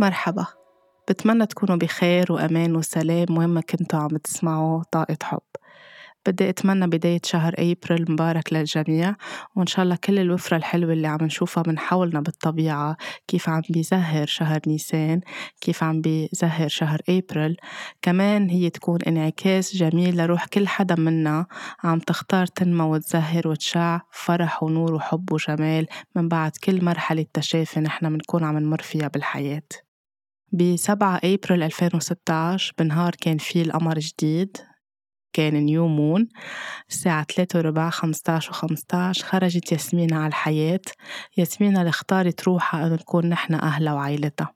مرحبا. بتمنى تكونوا بخير وأمان وسلام وين ما كنتوا عم تسمعوا طاقة حب. بدي أتمنى بداية شهر أبريل مبارك للجميع وإن شاء الله كل الوفرة الحلوة اللي عم نشوفها من حولنا بالطبيعة كيف عم بيزهر شهر نيسان كيف عم بيزهر شهر أبريل. كمان هي تكون انعكاس جميل لروح كل حدا منا عم تختار تنمى وتزهر وتشع فرح ونور وحب وجمال من بعد كل مرحلة تشافي نحن بنكون عم نمر فيها بالحياة. ب 7 أبريل 2016 بنهار كان فيه القمر جديد. كان نيو مون الساعة ثلاثة وربع خمستاش وخمستاش خرجت ياسمينة على الحياة. ياسمينة اللي اختارت روحها إنه نكون نحن أهلها وعائلتها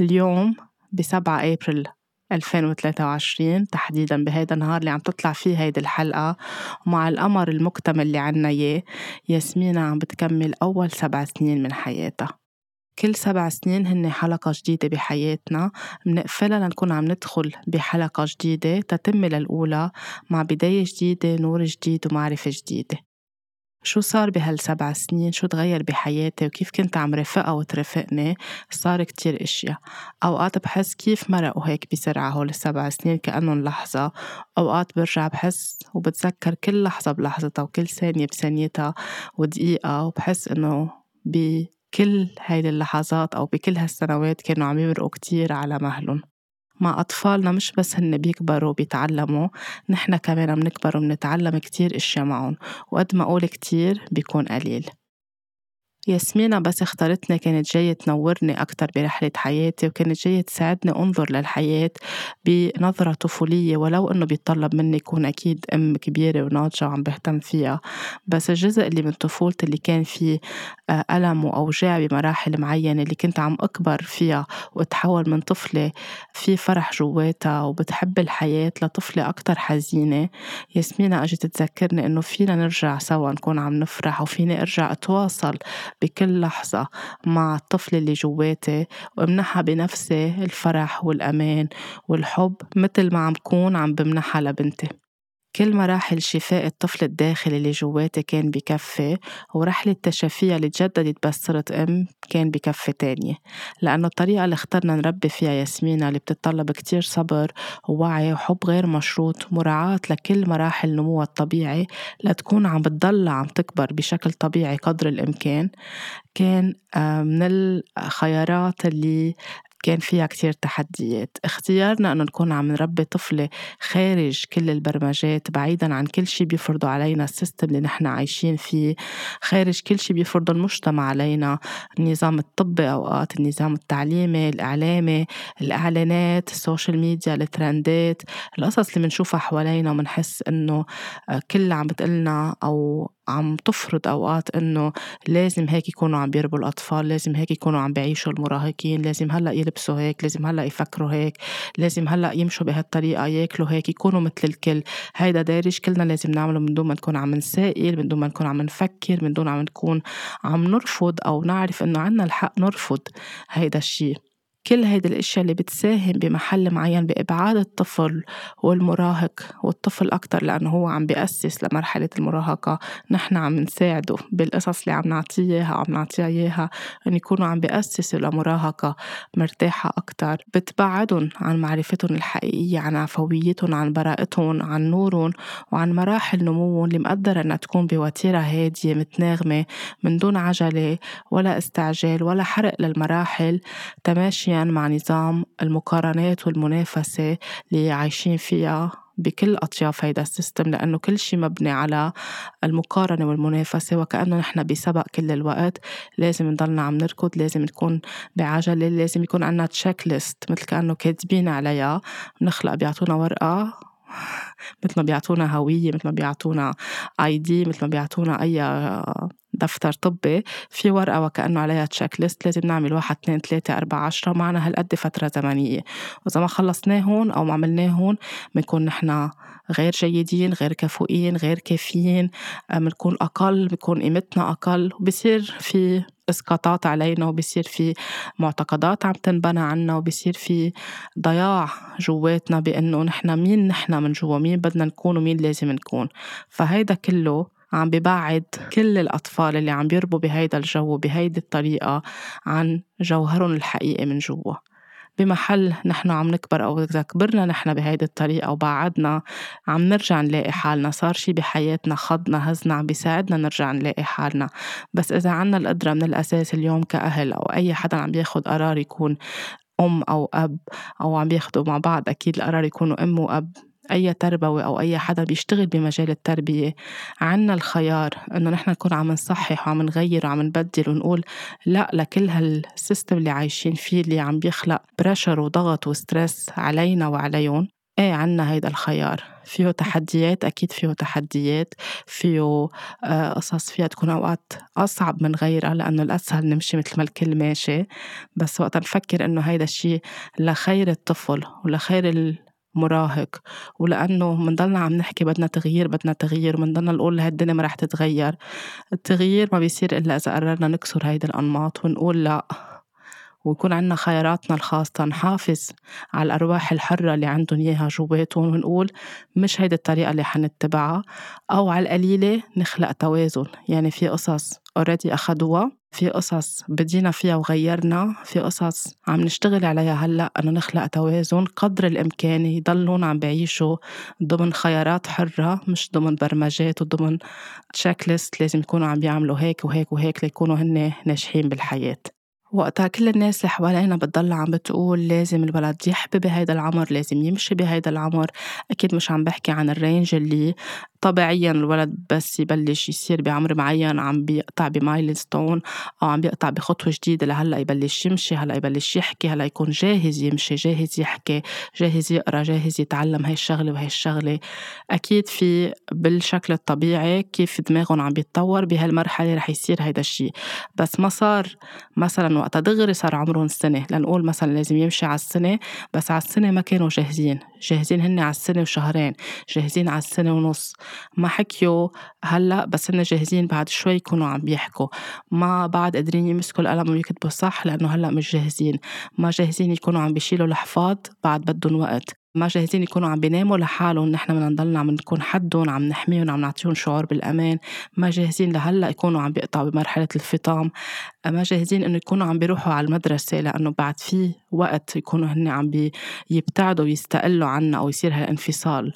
اليوم بسبعة أبريل 2023 تحديدا بهيدا النهار اللي عم تطلع فيه هيدي الحلقة. ومع القمر المكتمل اللي عنا إياه ياسمينة عم بتكمل أول سبع سنين من حياتها. كل سبع سنين هن حلقة جديدة بحياتنا منقفلها لنكون عم ندخل بحلقة جديدة تتم للأولى مع بداية جديدة نور جديد ومعرفة جديدة. شو صار بهالسبع سنين؟ شو تغير بحياتي؟ وكيف كنت عم رافقها وترافقني؟ صار كتير إشياء. أوقات بحس كيف مرقوا هيك بسرعة هول السبع سنين كأنهم لحظة. أوقات برجع بحس وبتذكر كل لحظة بلحظتها وكل ثانية بثانيتها ودقيقة وبحس إنه كل هيدي اللحظات أو بكل هالسنوات كانوا عم يمرقوا كتير على مهلهم. مع أطفالنا مش بس هن بيكبروا وبيتعلموا نحن كمان عم نكبر وبنتعلم كتير إشياء معهم وقد ما أقول كتير بيكون قليل. ياسمينة بس اختارتني كانت جاية تنورني أكتر برحلة حياتي وكانت جاية تساعدني أنظر للحياة بنظرة طفولية ولو إنه بيتطلب مني يكون أكيد أم كبيرة وناضجة وعم بهتم فيها. بس الجزء اللي من طفولتي اللي كان فيه آه، ألم وأوجاع بمراحل معينة اللي كنت عم أكبر فيها وأتحول من طفلة في فرح جواتها وبتحب الحياة لطفلة أكتر حزينة ياسمينة أجت تذكرني إنه فينا نرجع سوا نكون عم نفرح وفيني أرجع أتواصل بكل لحظة مع الطفل اللي جواتي وامنحها بنفسي الفرح والأمان والحب مثل ما عم كون عم بمنحها لبنتي. كل مراحل شفاء الطفل الداخلي اللي جواتي كان بكفي ورحلة تشافيها اللي تجددت بس صرت أم كان بكفي تانية. لأنه الطريقة اللي اخترنا نربي فيها ياسمينة اللي بتتطلب كتير صبر ووعي وحب غير مشروط مراعاة لكل مراحل نموها الطبيعي لتكون عم بتضل عم تكبر بشكل طبيعي قدر الإمكان. كان آه، من الخيارات اللي كان فيها كتير تحديات. اختيارنا أنه نكون عم نربي طفلة خارج كل البرمجات بعيدا عن كل شي بيفرضوا علينا ال system اللي نحن عايشين فيه خارج كل شي بيفرضه المجتمع علينا. النظام الطبي أوقات النظام التعليمي الإعلامي الإعلانات ال social media الترندات القصص اللي بنشوفها حوالينا وبنحس إنه كل عم بتقلنا أو عم تفرض أوقات إنه لازم هيك يكونوا عم بيربوا الأطفال لازم هيك يكونوا عم بيعيشوا المراهقين لازم هلأ يلبسوا هيك لازم هلأ يفكروا هيك لازم هلأ يمشوا بهالطريقة ياكلوا هيك يكونوا مثل الكل. هيدا دارج كلنا لازم نعمله من دون ما نكون عم نسائل من دون ما نكون عم نفكر من دون عم نكون عم نرفض أو نعرف إنه عنا الحق نرفض هيدا الشيء كل هيدي الأشياء اللي بتساهم بمحل معين بإبعاد الطفل والمراهق والطفل أكثر لأنه هو عم بيأسس لمرحلة المراهقة. نحن عم نساعده بالقصص اللي عم نعطيه إياها عم نعطيها إياها إن يكونوا عم بيأسسوا لمراهقة مرتاحة أكثر بتبعدهم عن معرفتهم الحقيقية عن عفويتهم عن براءتهم عن نورهم وعن مراحل نموهم اللي مقدرة إنها تكون بوتيرة هادية متناغمة من دون عجلة ولا استعجال ولا حرق للمراحل. تماشيا مع نظام المقارنات والمنافسة اللي عايشين فيها بكل أطياف هيدا ال system لأنه كل شيء مبني على المقارنة والمنافسة. وكأنه نحن بسباق كل الوقت لازم نضلنا عم نركض لازم نكون بعجلة لازم يكون عنا checklist مثل كأنه كاتبين عليها. بنخلق بيعطونا ورقة مثل ما بيعطونا هوية مثل ما بيعطونا ID مثل ما بيعطونا أي دفتر طبي في ورقة وكأنه عليها تشيك ليست لازم نعمل واحد اثنين ثلاثة أربعة عشرة معنا هالقد فترة زمنية. وإذا ما خلصناهن أو ما عملناهن بنكون نحن غير جيدين غير كفؤين غير كافيين بنكون أقل بكون قيمتنا أقل وبصير في إسقاطات علينا وبصير في معتقدات عم تنبنى عنا وبصير في ضياع جواتنا بأنه نحن مين نحن من جوا مين بدنا نكون ومين لازم نكون. فهيدا كله عم ببعد كل الأطفال اللي عم بيربوا بهيدا الجو بهيدي الطريقة عن جوهرهم الحقيقي من جوا. بمحل نحن عم نكبر أو إذا كبرنا نحن بهيدي الطريقة وبعدنا عم نرجع نلاقي حالنا صار شي بحياتنا خضنا هزنا عم بيساعدنا نرجع نلاقي حالنا. بس إذا عنا القدرة من الأساس اليوم كأهل أو أي حدا عم بياخد قرار يكون أم أو أب أو عم بياخدوا مع بعض أكيد القرار يكونوا أم وأب. أي تربوي أو أي حدا بيشتغل بمجال التربية عنا الخيار إنه نحن نكون عم نصحح وعم نغير وعم نبدل ونقول لا لكل هال system اللي عايشين فيه اللي عم بيخلق pressure وضغط و stress علينا وعليهم إيه عنا هيدا الخيار. فيه تحديات أكيد فيه تحديات. فيه آه، قصص فيها تكون أوقات أصعب من غيرها لأنه الأسهل نمشي مثل ما الكل ماشي. بس وقت نفكر إنه هيدا الشيء لخير الطفل ولخير مراهق. ولأنه منضلنا عم نحكي بدنا تغيير بدنا تغيير ومنضلنا نقول هالدنيا ما رح تتغير. التغيير ما بيصير إلا إذا قررنا نكسر هيدي الأنماط ونقول لأ. ويكون عنا خياراتنا الخاصة نحافظ على الأرواح الحرة اللي عندهم إياها جواتهم ونقول مش هيدي الطريقة اللي حنتبعها أو على القليلة نخلق توازن. يعني في قصص اوريدي أخدوها. في قصص بدينا فيها وغيرنا. في قصص عم نشتغل عليها هلأ إنه نخلق توازن قدر الإمكان يضلون عم بيعيشوا ضمن خيارات حرة مش ضمن برمجات وضمن checklist لازم يكونوا عم بيعملوا هيك وهيك وهيك ليكونوا هن ناجحين بالحياة. وقتها كل الناس اللي حوالينا بتضل عم بتقول لازم الولد يحبي بهيدا العمر لازم يمشي بهيدا العمر. أكيد مش عم بحكي عن ال range اللي طبيعيا الولد بس يبلش يصير بعمر معين عم بيقطع ب milestone أو عم بيقطع بخطوة جديدة. لهلأ يبلش يمشي هلأ يبلش يحكي هلأ يكون جاهز يمشي جاهز يحكي جاهز يقرأ جاهز يتعلم هاي الشغلة وهي الشغلة. أكيد في بالشكل الطبيعي كيف دماغهم عم بيتطور بهالمرحلة رح يصير هيدا الشيء بس ما صار مثلا وقتها دغري صار عمرهم سنة. لنقول مثلا لازم يمشي على السنة بس على السنة ما كانوا جاهزين. جاهزين هن على السنة وشهرين جاهزين على السنة ونص. ما حكيوا هلأ بس هن جاهزين بعد شوي يكونوا عم بيحكوا. ما بعد قادرين يمسكوا القلم ويكتبوا صح لأنه هلأ مش جاهزين. ما جاهزين يكونوا عم بيشيلوا الحفاظ بعد بدهم وقت. ما جاهزين يكونوا عم بيناموا لحالهم نحن بدنا نضلنا عم نكون حدهم عم نحميهم عم نعطيهم شعور بالأمان. ما جاهزين لهلأ يكونوا عم بيقطعوا بمرحلة الفطام. ما جاهزين إنه يكونوا عم بيروحوا على المدرسة لأنه بعد في وقت يكونوا هن عم يبتعدوا ويستقلوا عنا أو يصير هالانفصال.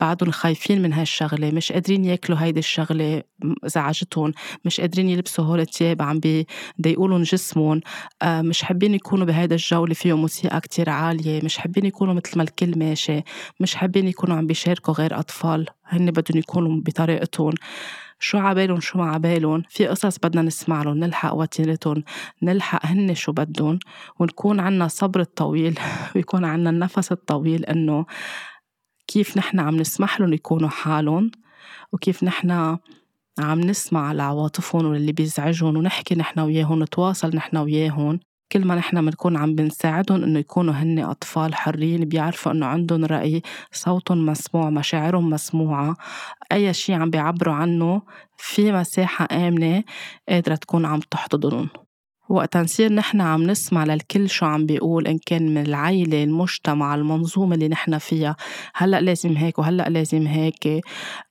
بعدهم خايفين من هالشغلة مش قادرين ياكلوا هيدي الشغلة زعجتهم. مش قادرين يلبسوا هول الثياب عم بيضايقولهم جسمهم آه، مش حابين يكونوا بهيدا الجو اللي فيه موسيقى كتير عالية مش حابين يكونوا مثل ما الكل ماشي. مش حابين يكونوا عم بيشاركوا غير أطفال. هن بدهم يكونوا بطريقتهم. شو عبالهم شو ما عبالهم. في قصص بدنا نسمع لهم نلحق وتيرتهم. نلحق هن شو بدهم. ونكون عنا صبر الطويل ويكون عنا النفس الطويل إنه كيف نحن عم نسمح لهم يكونوا حالهم وكيف نحن عم نسمع لعواطفهم واللي بيزعجهم ونحكي نحن وياهم نتواصل نحن وياهم. كل ما نحن بنكون عم بنساعدهم إنه يكونوا هن أطفال حرين بيعرفوا إنه عندهم رأي صوتهم مسموع مشاعرهم مسموعة أي شيء عم بيعبروا عنه في مساحة آمنة قادرة تكون عم تحتضنهم وقتا نصير نحن عم نسمع للكل شو عم بيقول إن كان من العيلة المجتمع المنظومة اللي نحن فيها هلأ لازم هيك وهلأ لازم هيك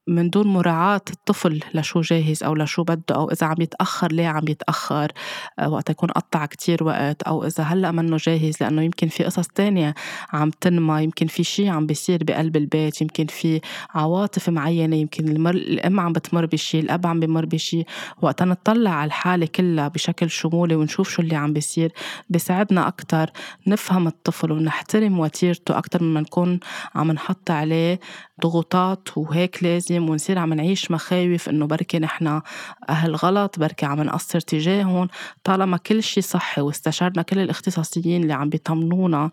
من دون مراعاة الطفل لشو جاهز أو لشو بده أو إذا عم يتأخر ليه عم يتأخر؟ آه، وقت يكون قطع كتير وقت أو إذا هلأ منه جاهز لأنه يمكن في قصص تانية عم تنمى يمكن في شي عم بيصير بقلب البيت يمكن في عواطف معينة يمكن المر... الأم عم بتمر بشي الأب عم بمر بشي. وقت نطلع على الحالة كلها بشكل شمولي ونشوف شو اللي عم بيصير بيساعدنا أكتر نفهم الطفل ونحترم وتيرته أكتر مما نكون عم نحط عليه ضغوطات وهيك لازم ونصير عم نعيش مخاوف إنه بركي نحن أهل غلط بركي عم نقصر تجاههم طالما كل شيء صحي واستشرنا كل الاختصاصيين اللي عم بيطمنونا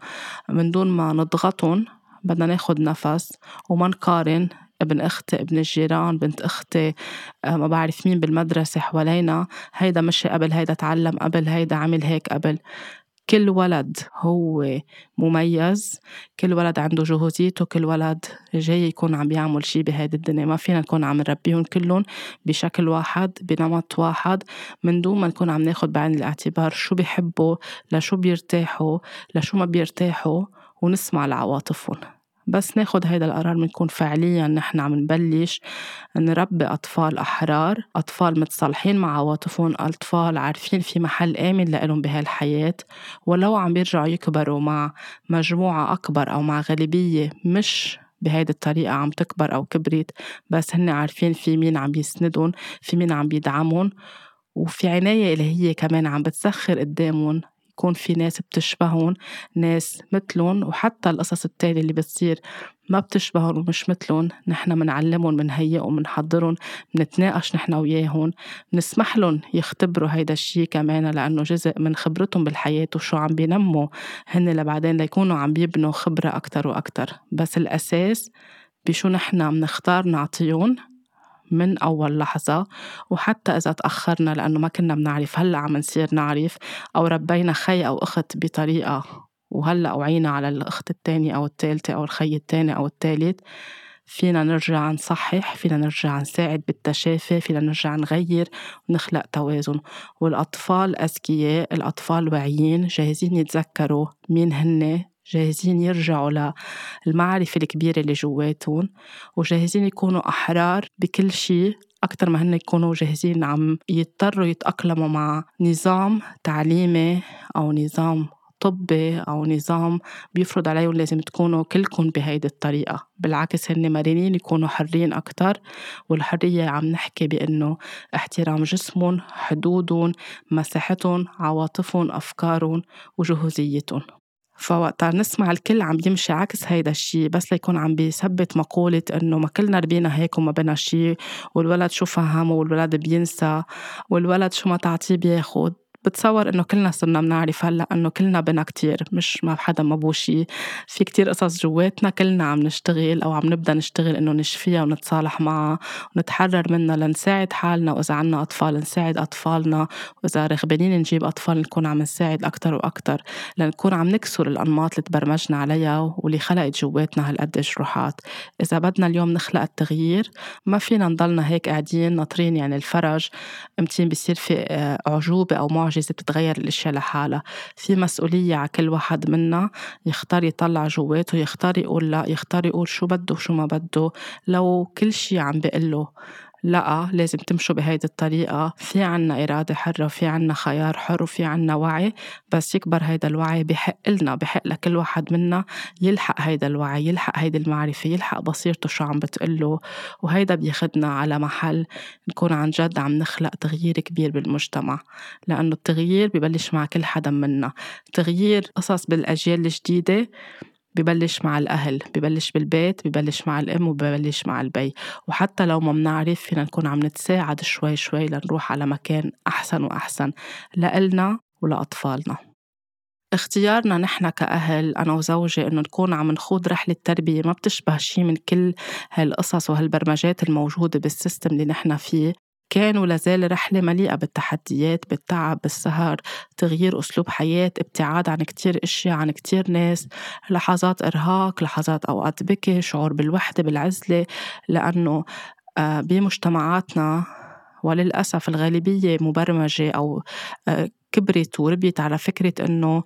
من دون ما نضغطهم بدنا ناخد نفس وما نقارن ابن أختي ابن الجيران بنت أختي آه، ما بعرف مين بالمدرسة حوالينا. هيدا مشي قبل هيدا تعلم قبل هيدا عمل هيك قبل. كل ولد هو مميز كل ولد عنده جهوزيته كل ولد جاي يكون عم يعمل شي بهيدي الدنيا. ما فينا نكون عم نربيهم كلهم بشكل واحد بنمط واحد من دون ما نكون عم ناخد بعين الاعتبار شو بيحبوا لشو بيرتاحوا لشو ما بيرتاحوا ونسمع لعواطفهم. بس ناخد هيدا القرار بنكون فعليا نحن عم نبلش نربي أطفال أحرار أطفال متصالحين مع عواطفهم أطفال عارفين في محل آمن لإلهم بهالحياة ولو عم بيرجعوا يكبروا مع مجموعة أكبر أو مع غالبية مش بهيدي الطريقة عم تكبر أو كبرت بس هن عارفين في مين عم يسندهم في مين عم بيدعمهم وفي عناية إلهية كمان عم بتسخر قدامهم يكون في ناس بتشبههم ناس مثلهم وحتى القصص التانية اللي بتصير ما بتشبههم ومش مثلهم نحن منعلمهم منهيئهم منحضرهم منتناقش نحن وياهم بنسمح لهم يختبروا هيدا الشيء كمان لأنه جزء من خبرتهم بالحياة وشو عم بينموا هن لبعدين ليكونوا عم بيبنوا خبرة أكتر وأكتر. بس الأساس بشو نحن منختار نعطيهم من أول لحظة وحتى إذا تأخرنا لأنه ما كنا بنعرف هلأ عم نصير نعرف أو ربينا خي أو أخت بطريقة وهلأ وعينا على الأخت التانية أو التالتة أو الخي التاني أو التالت فينا نرجع نصحح فينا نرجع نساعد بالتشافي فينا نرجع نغير ونخلق توازن. والأطفال أذكياء الأطفال واعيين جاهزين يتذكروا مين هن جاهزين يرجعوا للمعرفة الكبيرة اللي جواتهم وجاهزين يكونوا أحرار بكل شيء أكتر ما هن يكونوا جاهزين عم يضطروا يتأقلموا مع نظام تعليمي أو نظام طبي أو نظام بيفرض عليهم لازم تكونوا كلكم بهيدي الطريقة. بالعكس هن مرنين يكونوا حرين أكتر والحرية عم نحكي بأنه احترام جسمهم حدودهم مساحتهم عواطفهم أفكارهم وجهوزيتهم. فوقتها نسمع الكل عم يمشي عكس هيدا الشيء بس ليكون عم بيثبت مقولة إنه ما كلنا ربينا هيك وما بنا شيء والولد شو فهم والولد بينسى والولد شو ما تعطيه بياخد. بتصور إنه كلنا صرنا بنعرف هلأ إنه كلنا بنا كتير مش ما حدا ما بو شي. في كتير قصص جواتنا كلنا عم نشتغل أو عم نبدأ نشتغل إنه نشفيها ونتصالح معها ونتحرر منها لنساعد حالنا وإذا عنا أطفال نساعد أطفالنا وإذا رغبانين نجيب أطفال نكون عم نساعد أكثر وأكثر لنكون عم نكسر الأنماط اللي تبرمجنا عليها واللي خلقت جواتنا هالقد جروحات إذا بدنا اليوم نخلق التغيير ما فينا نضلنا هيك قاعدين ناطرين يعني الفرج. أمتين بيصير في آه، اعجوبه أو معجزة معجزة بتتغير الأشياء لحالها. في مسؤولية على كل واحد منا يختار يطلع جواته يختار يقول لا يختار يقول شو بده وشو ما بده. لو كل شي عم بقله لا لازم تمشوا بهيدي الطريقة. في عنا إرادة حرة وفي عنا خيار حر وفي عنا وعي بس يكبر هيدا الوعي بحق لنا بحق لكل واحد منا يلحق هيدا الوعي يلحق هيدي المعرفة يلحق بصيرته شو عم بتقله وهيدا بياخدنا على محل نكون عن جد عم نخلق تغيير كبير بالمجتمع لأنه التغيير ببلش مع كل حدا منا. تغيير قصص بالأجيال الجديدة ببلش مع الأهل ببلش بالبيت ببلش مع الأم وببلش مع البي. وحتى لو ما بنعرف فينا نكون عم نتساعد شوي شوي لنروح على مكان أحسن وأحسن لإلنا ولأطفالنا. اختيارنا نحن كأهل أنا وزوجي إنه نكون عم نخوض رحلة تربية ما بتشبه شي من كل هالقصص وهالبرمجات الموجودة بال system اللي نحن فيه. كان ولا زال رحلة مليئة بالتحديات بالتعب بالسهر تغيير أسلوب حياة ابتعاد عن كتير أشياء عن كتير ناس لحظات إرهاق لحظات أوقات بكي شعور بالوحدة بالعزلة لأنه آه، بمجتمعاتنا وللأسف الغالبية مبرمجة أو آه، كبرت وربيت على فكرة إنه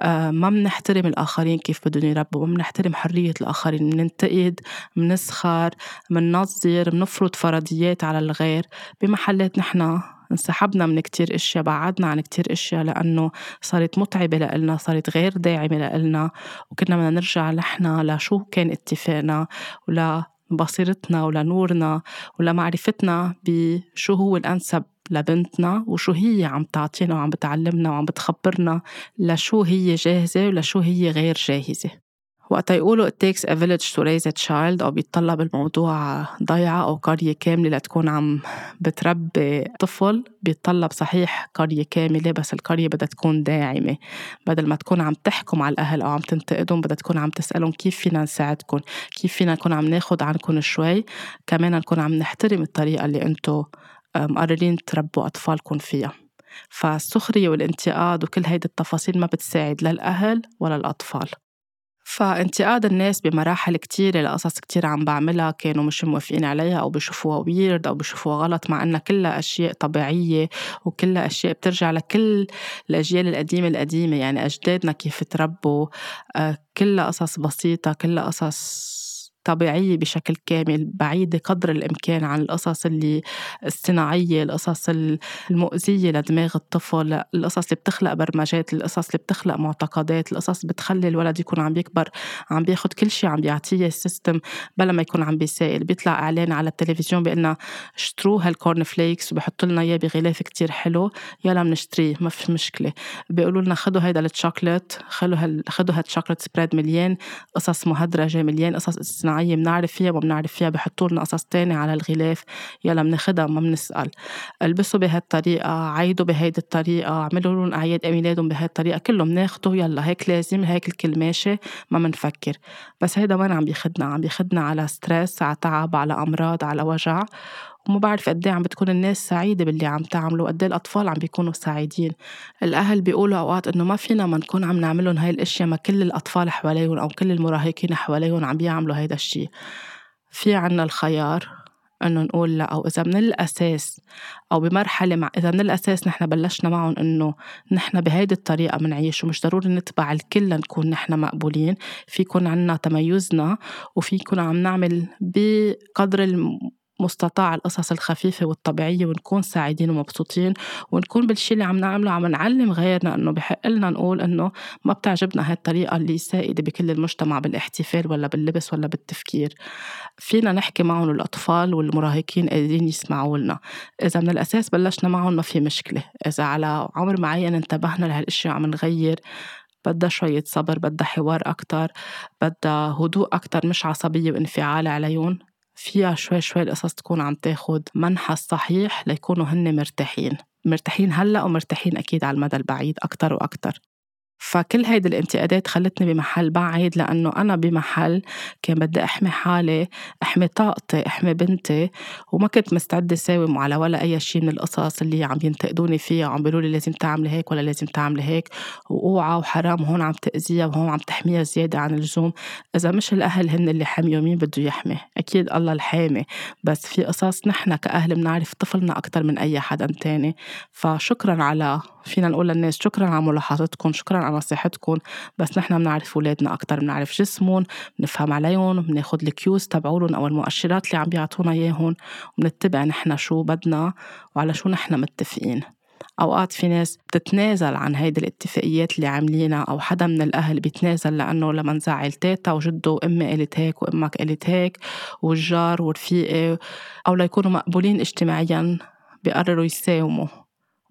آه، ما بنحترم الآخرين كيف بدهم يربوا ما بنحترم حرية الآخرين بننتقد بنسخر بننظر بنفرض فرضيات على الغير. بمحلات نحن انسحبنا من كتير إشياء بعدنا عن كتير إشياء لأنه صارت متعبة لنا صارت غير داعمة لنا وكنا بدنا نرجع نحن لشو كان اتفاقنا ولا بصيرتنا ولنورنا ولمعرفتنا بشو هو الأنسب لبنتنا وشو هي عم تعطينا وعم بتعلمنا وعم بتخبرنا لشو هي جاهزة ولشو هي غير جاهزة. وقت يقولوا it takes a village to raise a child أو بيتطلب الموضوع ضيعة أو قرية كاملة لتكون عم بتربي طفل بيتطلب صحيح قرية كاملة بس القرية بدها تكون داعمة. بدل ما تكون عم تحكم على الأهل أو عم تنتقدهم بدها تكون عم تسألهم كيف فينا نساعدكم كيف فينا نكون عم ناخد عنكم شوي. كمان نكون عم نحترم الطريقة اللي أنتو مقررين تربوا أطفالكم فيها. فالسخرية والانتقاد وكل هيدي التفاصيل ما بتساعد لا الأهل ولا الأطفال. فانتقاد الناس بمراحل كتيرة لقصص كتير عم بعملها كانوا مش موافقين عليها أو بشوفوها ويرد أو بشوفوها غلط مع أنها كلها أشياء طبيعية وكلها أشياء بترجع لكل الأجيال القديمة القديمة يعني أجدادنا كيف تربوا آه، كلها قصص بسيطة كلها قصص طبيعية بشكل كامل بعيدة قدر الإمكان عن القصص اللي الصناعية القصص المؤذية لدماغ الطفل القصص اللي بتخلق برمجات القصص اللي بتخلق معتقدات القصص بتخلي الولد يكون عم بيكبر عم بياخد كل شيء عم بيعطيه السيستم بلا ما يكون عم بيسائل. بيطلع إعلان على التلفزيون بيقلنا اشتروا هال corn flakes وبحط لنا إياه بغلاف كتير حلو يلا بنشتريه ما في مشكلة. بيقولوا لنا خدوا هيدا الشوكليت خلوا خدوا هال chocolate spread مليان قصص مهدرجة مليان قصص صناعية بنعرف فيها ما بنعرف فيها بحطوا لنا قصص تانية على الغلاف يلا بناخدها ما بنسأل. البسوا بهالطريقة عيدوا بهيدي الطريقة اعملوا لهم أعياد ميلادهم بهي الطريقة كله بناخده يلا هيك لازم هيك الكل ماشي ما بنفكر بس هيدا وين عم بيخدنا عم بيخدنا على ستريس على تعب على أمراض على وجع. وما بعرف قد عم بتكون الناس سعيدة باللي عم تعمله قد الأطفال عم بيكونوا سعيدين. الأهل بيقولوا أوقات إنه ما فينا ما نكون عم نعملهم هاي الأشياء ما كل الأطفال حواليهم أو كل المراهقين حواليهم عم بيعملوا هيدا الشيء. في عنا الخيار إنه نقول لا أو إذا من الأساس أو بمرحلة مع إذا من الأساس نحن بلشنا معهم إنه نحن بهيدي الطريقة بنعيش ومش ضروري نتبع الكل لنكون نحن مقبولين. في يكون عنا تميزنا وفي يكون عم نعمل بقدر مستطاع القصص الخفيفة والطبيعية ونكون سعيدين ومبسوطين ونكون بالشي اللي عم نعمله عم نعلم غيرنا إنه بحق لنا نقول إنه ما بتعجبنا هاي الطريقة اللي سائدة بكل المجتمع بالاحتفال ولا باللبس ولا بالتفكير. فينا نحكي معهم الأطفال والمراهقين قادرين يسمعوا لنا. إذا من الأساس بلشنا معهم ما في مشكلة. إذا على عمر معين انتبهنا لهالأشياء عم نغير بدها شوية صبر بدها حوار أكتر بدها هدوء أكتر مش عصبية وانفعال عليهم. فيها شوي شوي القصص تكون عم تاخد منحى الصحيح ليكونوا هن مرتاحين. مرتاحين هلأ ومرتاحين أكيد على المدى البعيد أكتر وأكتر. فكل هيدي الانتقادات خلتني بمحل بعيد لأنه أنا بمحل كان بدي أحمي حالي أحمي طاقتي أحمي بنتي وما كنت مستعدة ساوم على ولا أي شيء من القصص اللي عم ينتقدوني فيها وعم بيقولوا لي لازم تعملي هيك ولا لازم تعملي هيك. وأوعى وحرام وهون عم تأذيها وهون عم تحميها زيادة عن اللزوم. إذا مش الأهل هن اللي حميوا مين بده يحمي؟ أكيد الله الحامي. بس في قصص نحن كأهل بنعرف طفلنا أكتر من أي حدا تاني. فشكرا على فينا نقول للناس شكرا على ملاحظتكم شكرا على نصيحتكم. بس نحن بنعرف أولادنا أكتر بنعرف جسمهم بنفهم عليهم بناخد الكيوز تبعولن أو المؤشرات اللي عم بيعطونا إياهم وبنتبع نحن شو بدنا وعلى شو نحن متفقين. أوقات في ناس بتتنازل عن هيدي الاتفاقيات اللي عاملينها أو حدا من الأهل بيتنازل لأنه لما نزعل تيتا وجده وأمي قالت هيك وأمك قالت هيك والجار ورفيقي أو ليكونوا مقبولين اجتماعيا بيقرروا يساوموا.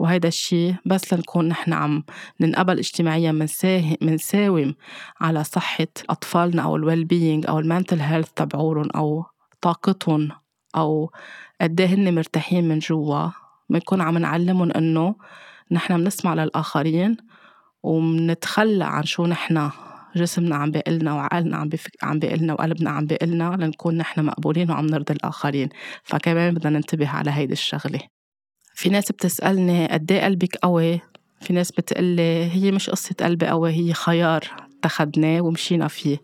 وهيدا الشيء بس لنكون نحن عم ننقبل اجتماعيا منساوم على صحة أطفالنا أو ال well-being أو ال mental health تبعولن أو طاقتهم أو قد إيه هن مرتاحين من جوا. بنكون عم نعلمهم إنه نحن بنسمع للآخرين ومنتخلى عن شو نحن جسمنا عم بيقلنا وعقلنا عم عم بيقلنا وقلبنا عم بيقلنا لنكون نحن مقبولين وعم نرضي الآخرين. فكمان بدنا ننتبه على هيدي الشغلة. في ناس بتسألني قد إيه قلبك قوي. في ناس بتقلي هي مش قصة قلبي قوي هي خيار اتخذناه ومشينا فيه.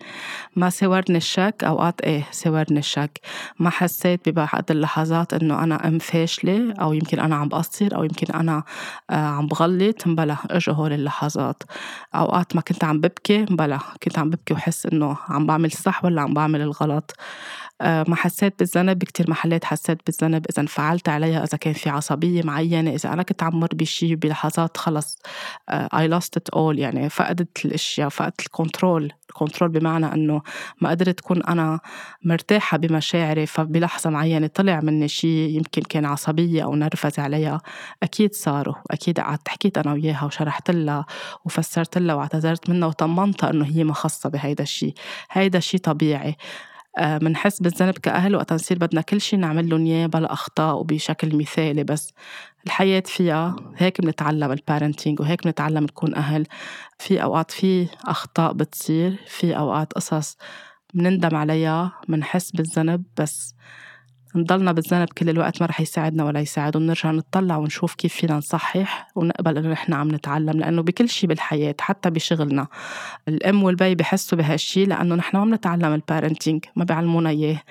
ما ساورني الشك أوقات إيه ساورني الشك. ما حسيت ببعض اللحظات إنه أنا أم فاشلة أو يمكن أنا عم بقصر أو يمكن أنا آه، عم بغلط. مبلا إجوا هول اللحظات. أوقات ما كنت عم ببكي مبلا كنت عم ببكي وحس إنه عم بعمل صح ولا عم بعمل الغلط. ما حسيت بالذنب بكتير محلات حسيت بالذنب إذا انفعلت عليها إذا كان في عصبية معينة إذا أنا كنت عم مر بشي بلحظات خلص آه، I lost it all يعني فقدت الأشياء فقدت ال control ال control بمعنى أنه ما قدرت أكون أنا مرتاحة بمشاعري فبلحظة معينة طلع مني شيء يمكن كان عصبية أو نرفز عليها أكيد صاروا أكيد قعدت حكيت أنا وياها وشرحت لها وفسرت لها واعتذرت منها وطمنتها إنه هي ما خاصة بهيدا الشيء هيدا الشيء طبيعي. بنحس آه، بالذنب كأهل وقت نصير بدنا كل شيء نعمل لهم إياه بلا أخطاء وبشكل مثالي بس. الحياة فيها هيك بنتعلم ال parenting وهيك بنتعلم نكون أهل. في أوقات في أخطاء بتصير في أوقات قصص بنندم عليها بنحس بالذنب بس. نضلنا بالذنب كل الوقت ما رح يساعدنا ولا يساعد ونرجع نطلع ونشوف كيف فينا نصحح ونقبل إنه نحن عم نتعلم لأنه بكل شيء بالحياة حتى بشغلنا. الأم والبي بحسوا بهالشيء لأنه نحن ما بنتعلم ال parenting ما بيعلمونا إياه.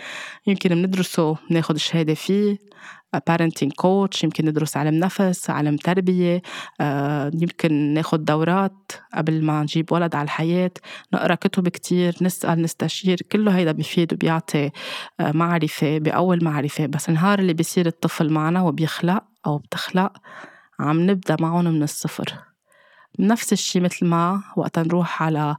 يمكن بندرسه بناخذ شهاده فيه. parenting coach يمكن ندرس علم نفس علم تربية آه، يمكن ناخد دورات قبل ما نجيب ولد على الحياة. نقرأ كتب كتير نسأل نستشير كله هيدا بيفيد وبيعطي آه، معرفة بأول معرفة. بس النهار اللي بيصير الطفل معنا وبيخلق أو بتخلق عم نبدأ معهم من الصفر. نفس الشي مثل ما وقت نروح على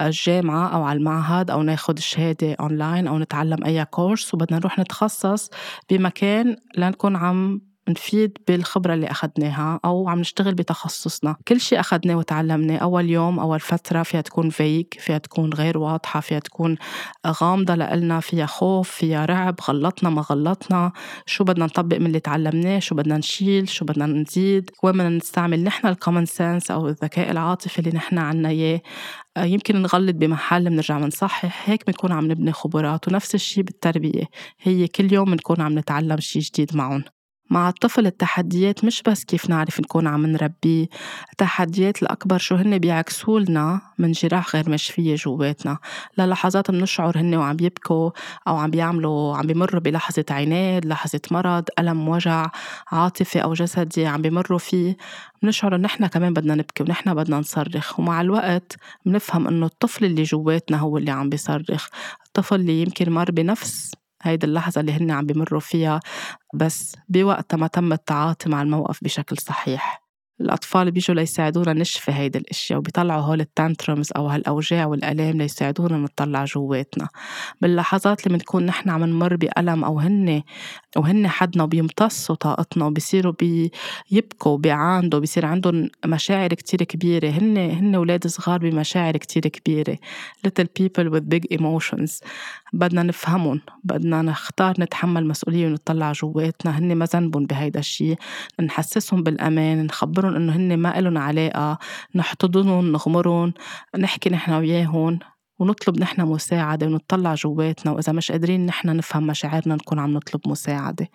الجامعة أو على المعهد أو ناخد شهادة أونلاين أو نتعلم أي course وبدنا نروح نتخصص بمكان لنكون عم نفيد بالخبرة اللي أخدناها أو عم نشتغل بتخصصنا. كل شيء أخدناه وتعلمناه أول يوم أول فترة فيها تكون فيك فيها تكون غير واضحة فيها تكون غامضة لإلنا فيها خوف فيها رعب غلطنا ما غلطنا شو بدنا نطبق من اللي تعلمناه شو بدنا نشيل شو بدنا نزيد وين بدنا نستعمل نحن ال common sense أو الذكاء العاطفي اللي نحن عنا إياه. آه، يمكن نغلط بمحل بنرجع بنصحح هيك بنكون عم نبني خبرات ونفس الشيء بالتربية. هي كل يوم بنكون عم نتعلم شيء جديد معهم مع الطفل التحديات مش بس كيف نعرف نكون عم نربيه التحديات الأكبر شو هن بيعكسوا لنا من جراح غير مشفية جواتنا. للحظات بنشعر هن وعم يبكوا أو عم بيعملوا عم بيمروا بلحظة عناد لحظة مرض ألم وجع عاطفي أو جسدي عم بيمروا فيه. بنشعر إنه نحن كمان بدنا نبكي ونحن بدنا نصرخ. ومع الوقت بنفهم إنه الطفل اللي جواتنا هو اللي عم بيصرخ. الطفل اللي يمكن مر بنفس هيدي اللحظة اللي هن عم بمروا فيها بس بوقتها ما تم التعاطي مع الموقف بشكل صحيح. الأطفال بيجوا ليساعدونا نشفي هيدي الأشياء وبيطلعوا هول التانترمز أو هالأوجاع والآلام ليساعدونا نطلع جواتنا. باللحظات اللي بنكون نحن عم نمر بألم أو هن وهن حدنا وبيمتصوا طاقتنا وبيصيروا بيبكوا بيعاندوا بيصير عندهم مشاعر كتير كبيرة. هن هن أولاد صغار بمشاعر كتير كبيرة. Little people with big emotions. بدنا نفهمهم بدنا نختار نتحمل مسؤولية ونطلع جواتنا. هن ما ذنبهم بهيدا الشيء نحسسهم بالأمان نخبرهم إنه هن ما إلهم علاقة نحتضنهم نغمرهم نحكي نحن وياهم. ونطلب نحن مساعدة ونطلع جواتنا وإذا مش قادرين نحن نفهم مشاعرنا نكون عم نطلب مساعدة.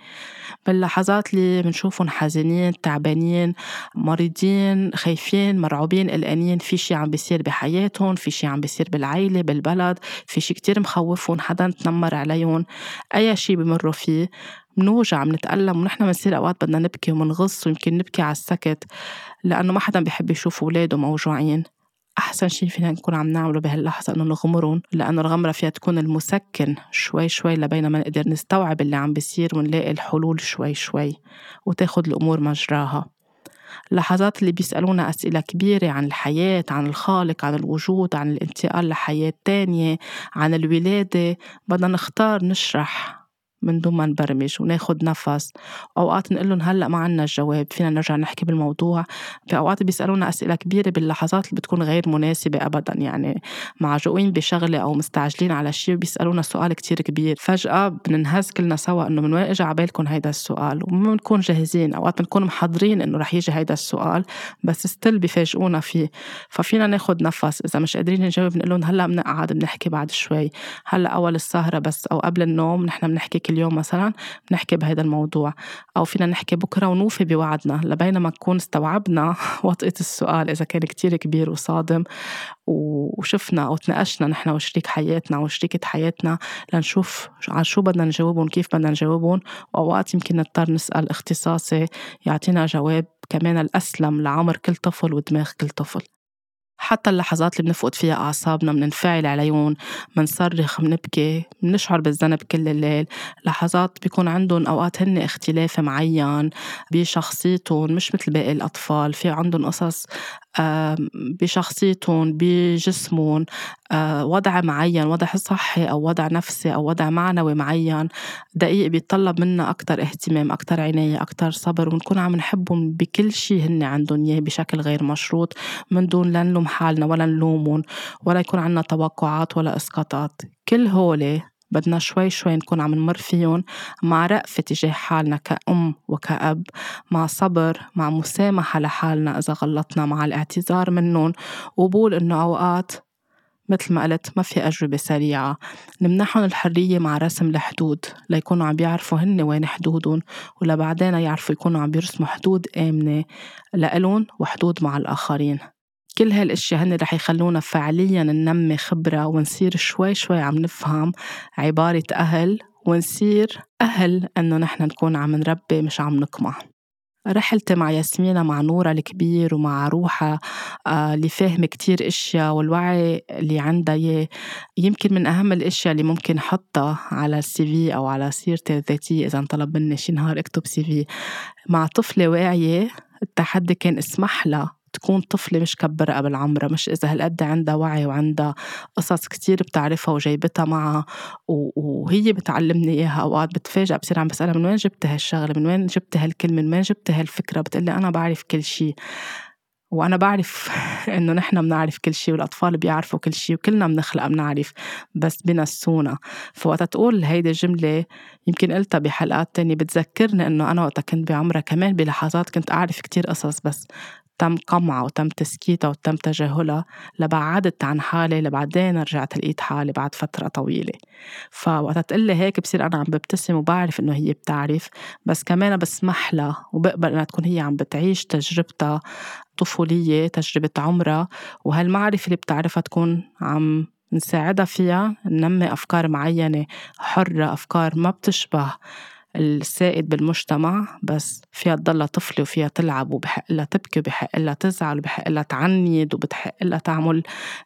باللحظات اللي بنشوفهم حزينين تعبانين مريضين خايفين مرعوبين قلقانين في شي عم بيصير بحياتهم في شي عم بيصير بالعيلة بالبلد في شي كتير مخوفهم حدا تنمر عليهم أي شي بمروا فيه منوجع منتألم ونحن بنصير أوقات بدنا نبكي ومنغص ويمكن نبكي على السكت لأنه ما حدا بيحب يشوف أولاده موجوعين. أحسن شي فينا نكون عم نعمله بهاللحظة إنه نغمرهم لأنه الغمرة فيها تكون المسكن شوي شوي لبين ما نقدر نستوعب اللي عم بيصير ونلاقي الحلول شوي شوي وتاخد الأمور مجراها. اللحظات اللي بيسألونا أسئلة كبيرة عن الحياة عن الخالق عن الوجود عن الانتقال لحياة تانية عن الولادة بدنا نختار نشرح من دون ما نبرمج وناخد نفس. أوقات نقول لهم هلأ ما عنا الجواب فينا نرجع نحكي بالموضوع. في أوقات بيسألونا أسئلة كبيرة باللحظات اللي بتكون غير مناسبة أبدا يعني معجوقين بشغلة أو مستعجلين على شيء وبيسألونا سؤال كتير كبير. فجأة بننهز كلنا سوا إنه من وين إجا عبالكم هيدا السؤال؟ وما بنكون جاهزين. أوقات بنكون محضرين إنه رح يجي هيدا السؤال بس ستيل بيفاجئونا فيه. ففينا ناخد نفس. إذا مش قادرين نجاوب نقول لهم هلأ بنقعد بنحكي بعد شوي. هلأ أول السهرة بس أو قبل النوم نحن بنحكي كل يوم مثلا بنحكي بهذا الموضوع أو فينا نحكي بكرة ونوفي بوعدنا. لبينما نكون استوعبنا وطئة السؤال إذا كان كتير كبير وصادم وشفنا أو تناقشنا نحن وشريك حياتنا وشريكة حياتنا لنشوف على شو بدنا نجاوبهم كيف بدنا نجاوبهم. وأوقات يمكن نضطر نسأل اختصاصي يعطينا جواب كمان الأسلم لعمر كل طفل ودماغ كل طفل. حتى اللحظات اللي بنفقد فيها أعصابنا بننفعل عليهم بنصرخ بنبكي بنشعر بالذنب كل الليل. لحظات بيكون عندهم أوقات هن اختلاف معين بشخصيتهم مش مثل باقي الأطفال. في عندهم قصص بشخصيتهم بجسمهم آه، وضع معين وضع صحي أو وضع نفسي أو وضع معنوي معين دقيق بيتطلب منا أكتر اهتمام أكتر عناية أكتر صبر ونكون عم نحبهم بكل شيء هن عندهم إياه بشكل غير مشروط من دون لا نلوم حالنا ولا نلومهم ولا يكون عنا توقعات ولا إسقاطات. كل هولي بدنا شوي شوي نكون عم نمر فيهم مع رأفة تجاه حالنا كأم وكأب مع صبر مع مسامحة لحالنا إذا غلطنا مع الاعتذار منهم. وقبول إنه أوقات مثل ما قلت ما في أجوبة سريعة. نمنحهم الحرية مع رسم الحدود ليكونوا عم بيعرفوا هن وين حدودهم ولبعدين يعرفوا يكونوا عم بيرسموا حدود آمنة لإلهم وحدود مع الآخرين. كل هالأشياء هن رح يخلونا فعليا ننمي خبرة ونصير شوي شوي عم نفهم عبارة أهل ونصير أهل إنه نحن نكون عم نربي مش عم نقمع. رحلتي مع ياسمينة مع نورة الكبير ومع روحة آه اللي فاهمة كتير إشياء والوعي اللي عندها يمكن من أهم الإشياء اللي ممكن حطها على ال CV أو على سيرتي الذاتية إذا انطلب مني شي نهار أكتب CV. مع طفلة واعية التحدي كان اسمح لها تكون طفلة مش كبرها قبل عمرها مش إذا هالقد عندها وعي وعندها قصص كتير بتعرفها وجايبتها معها وهي بتعلمني إياها أوقات بتفاجأ بصير عم بسألها من وين جبت هالشغلة من وين جبت هالكلمة من وين جبت هالفكرة؟ بتقلي أنا بعرف كل شي وأنا بعرف إنه نحن بنعرف كل شيء والأطفال بيعرفوا كل شيء وكلنا بنخلق بنعرف بس بنسونا. فوقت تقول هيدي الجملة يمكن قلتها بحلقات تانية بتذكرني إنه أنا وقتها كنت بعمرها كمان بلحظات كنت أعرف كتير قصص بس تم قمعها وتم تسكيتها وتم تجاهلها لبعدت عن حالي لبعدين رجعت لقيت حالي بعد فترة طويلة. فوقت تقلي هيك بصير أنا عم ببتسم وبعرف إنه هي بتعرف بس كمان بسمح لها وبقبل إنها تكون هي عم بتعيش تجربتها طفولية تجربة عمرها. وهالمعرفة اللي بتعرفها تكون عم نساعدها فيها ننمي أفكار معينة حرة أفكار ما بتشبه السائد بالمجتمع بس فيها تضلها طفلة وفيها تلعب وبحق لها تبكي وبحق لها تزعل وبحق لها تعنيد وبتحق لها تعمل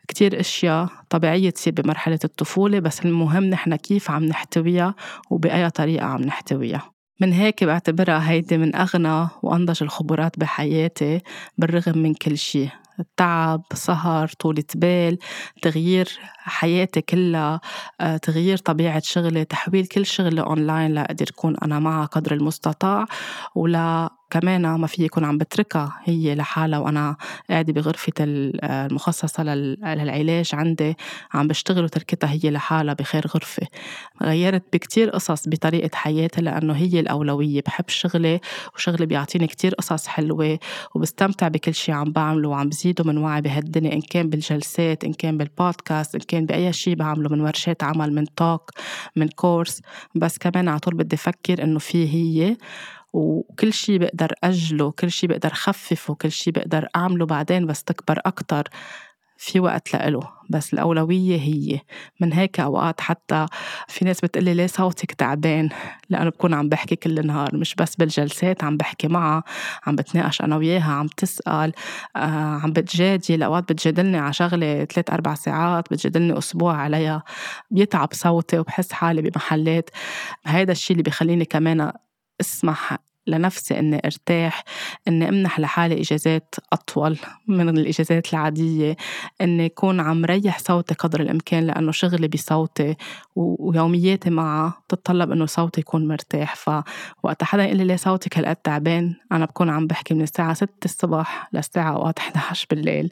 كتير أشياء طبيعية تصير بمرحلة الطفولة بس المهم نحن كيف عم نحتويها وبأي طريقة عم نحتويها. من هيك بعتبرها هيدي من أغنى وأنضج الخبرات بحياتي بالرغم من كل شي. تعب سهر طولة بال تغيير حياتي كلها آه، تغيير طبيعة شغلي تحويل كل شغلي أونلاين لأقدر أكون أنا معها قدر المستطاع ولا كمان ما في يكون عم بتركها. هي لحالها وأنا قاعدة بغرفة المخصصة للعلاج عندي عم بشتغل وتركتها هي لحالها بخير غرفة. غيرت بكتير قصص بطريقة حياتي لأنه هي الأولوية. بحب شغلي وشغلي بيعطيني كتير قصص حلوة وبستمتع بكل شي عم بعمله وعم بزيده من وعي بهالدنيا إن كان بالجلسات إن كان بالبودكاست إن كان بأي شي بعمله من ورشات عمل من توك من كورس بس كمان على طول بدي أفكر إنه في هي وكل شيء بقدر أجله كل شيء بقدر خففه كل شيء بقدر أعمله بعدين بس تكبر أكتر في وقت لإله. بس الأولوية هي. من هيك أوقات حتى في ناس بتقلي ليه صوتك تعبان؟ لأنه بكون عم بحكي كل النهار. مش بس بالجلسات عم بحكي معها عم بتناقش أنا وياها عم تسأل آه عم بتجادل أوقات بتجادلني على شغلة ثلاث أربع ساعات بتجادلني أسبوع عليها. بيتعب صوتي وبحس حالي بمحلات. هيدا الشيء اللي بيخليني كمان اسمح لنفسي إني أرتاح إني أمنح لحالي إجازات أطول من الإجازات العادية إني أكون عم ريح صوتي قدر الإمكان لأنه شغلي بصوتي ويومياتي معها بتطلب إنه صوتي يكون مرتاح. فوقت حدا يقول لي صوتك هالقد تعبان؟ أنا بكون عم بحكي من الساعة 6 الصبح للساعة اوقات 11 بالليل.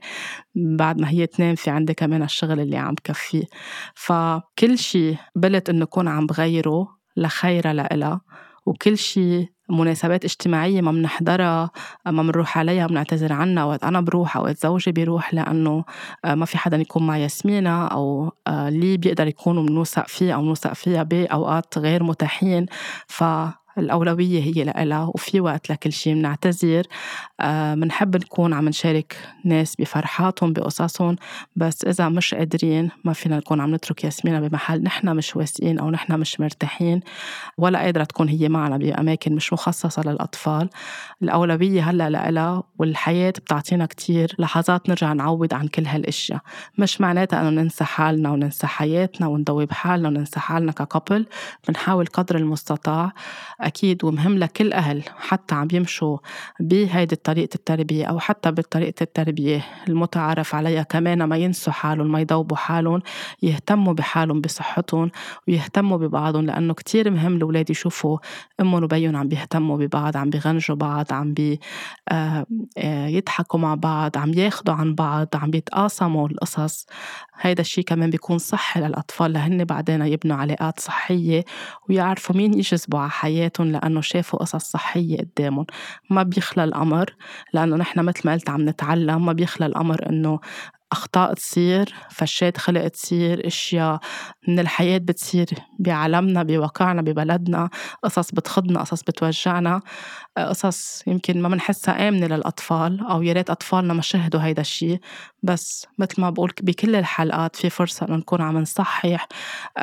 بعد ما هي تنام في عندي كمان الشغل اللي عم كفيه. فكل شيء قبلت إنه أكون عم بغيره لخيرها لإلها. وكل شيء مناسبات اجتماعية ما بنحضرها ما بنروح عليها بنعتذر عنها. وقت أنا بروح أو وقت زوجي بيروح لأنه آه، ما في حدا يكون مع ياسمينة أو آه، اللي بيقدر يكونوا بنوثق فيه أو بنوثق فيها بأوقات غير متاحين. ف الأولوية هي لإلها وفي وقت لكل شيء بنعتذر بنحب آه نكون عم نشارك ناس بفرحاتهم بقصصهم بس إذا مش قادرين ما فينا نكون عم نترك ياسمينة بمحل. نحن مش واثقين أو نحن مش مرتاحين ولا قادرة تكون هي معنا بأماكن مش مخصصة للأطفال. الأولوية هلأ لإلها والحياة بتعطينا كتير لحظات نرجع نعوض عن كل هالأشياء. مش معناتها أنه ننسى حالنا وننسى حياتنا ونضوي حالنا وننسى حالنا ككابل بنحاول قدر المستطاع أكيد ومهم لكل أهل حتى عم يمشوا بهيدي طريقة التربية أو حتى بطريقة التربية المتعارف عليها كمان ما ينسوا حالهم ما يضوبوا حالهم يهتموا بحالهم بصحتهم ويهتموا ببعضهم لأنه كتير مهم الأولاد يشوفوا أمهم وبيهم عم بيهتموا ببعض عم بيغنجوا بعض عم بي آه، آه، يضحكوا مع بعض عم ياخدوا عن بعض عم بيتقاسموا القصص. هيدا الشيء كمان بيكون صحي للأطفال لهن بعدين يبنوا علاقات صحية ويعرفوا مين يجذبوا على حياتهم. لأنه شافوا قصص صحية قدامهم ما بيخلى الأمر لأنه نحن مثل ما قلت عم نتعلم ما بيخلى الأمر إنه أخطاء تصير فشات خلق تصير أشياء من الحياة بتصير بعالمنا بواقعنا ببلدنا قصص بتخضنا قصص بتوجعنا قصص يمكن ما بنحسها آمنة للأطفال أو يا ريت أطفالنا ما شهدوا هيدا الشيء بس مثل ما بقول بكل الحلقات في فرصة إنه نكون عم نصحح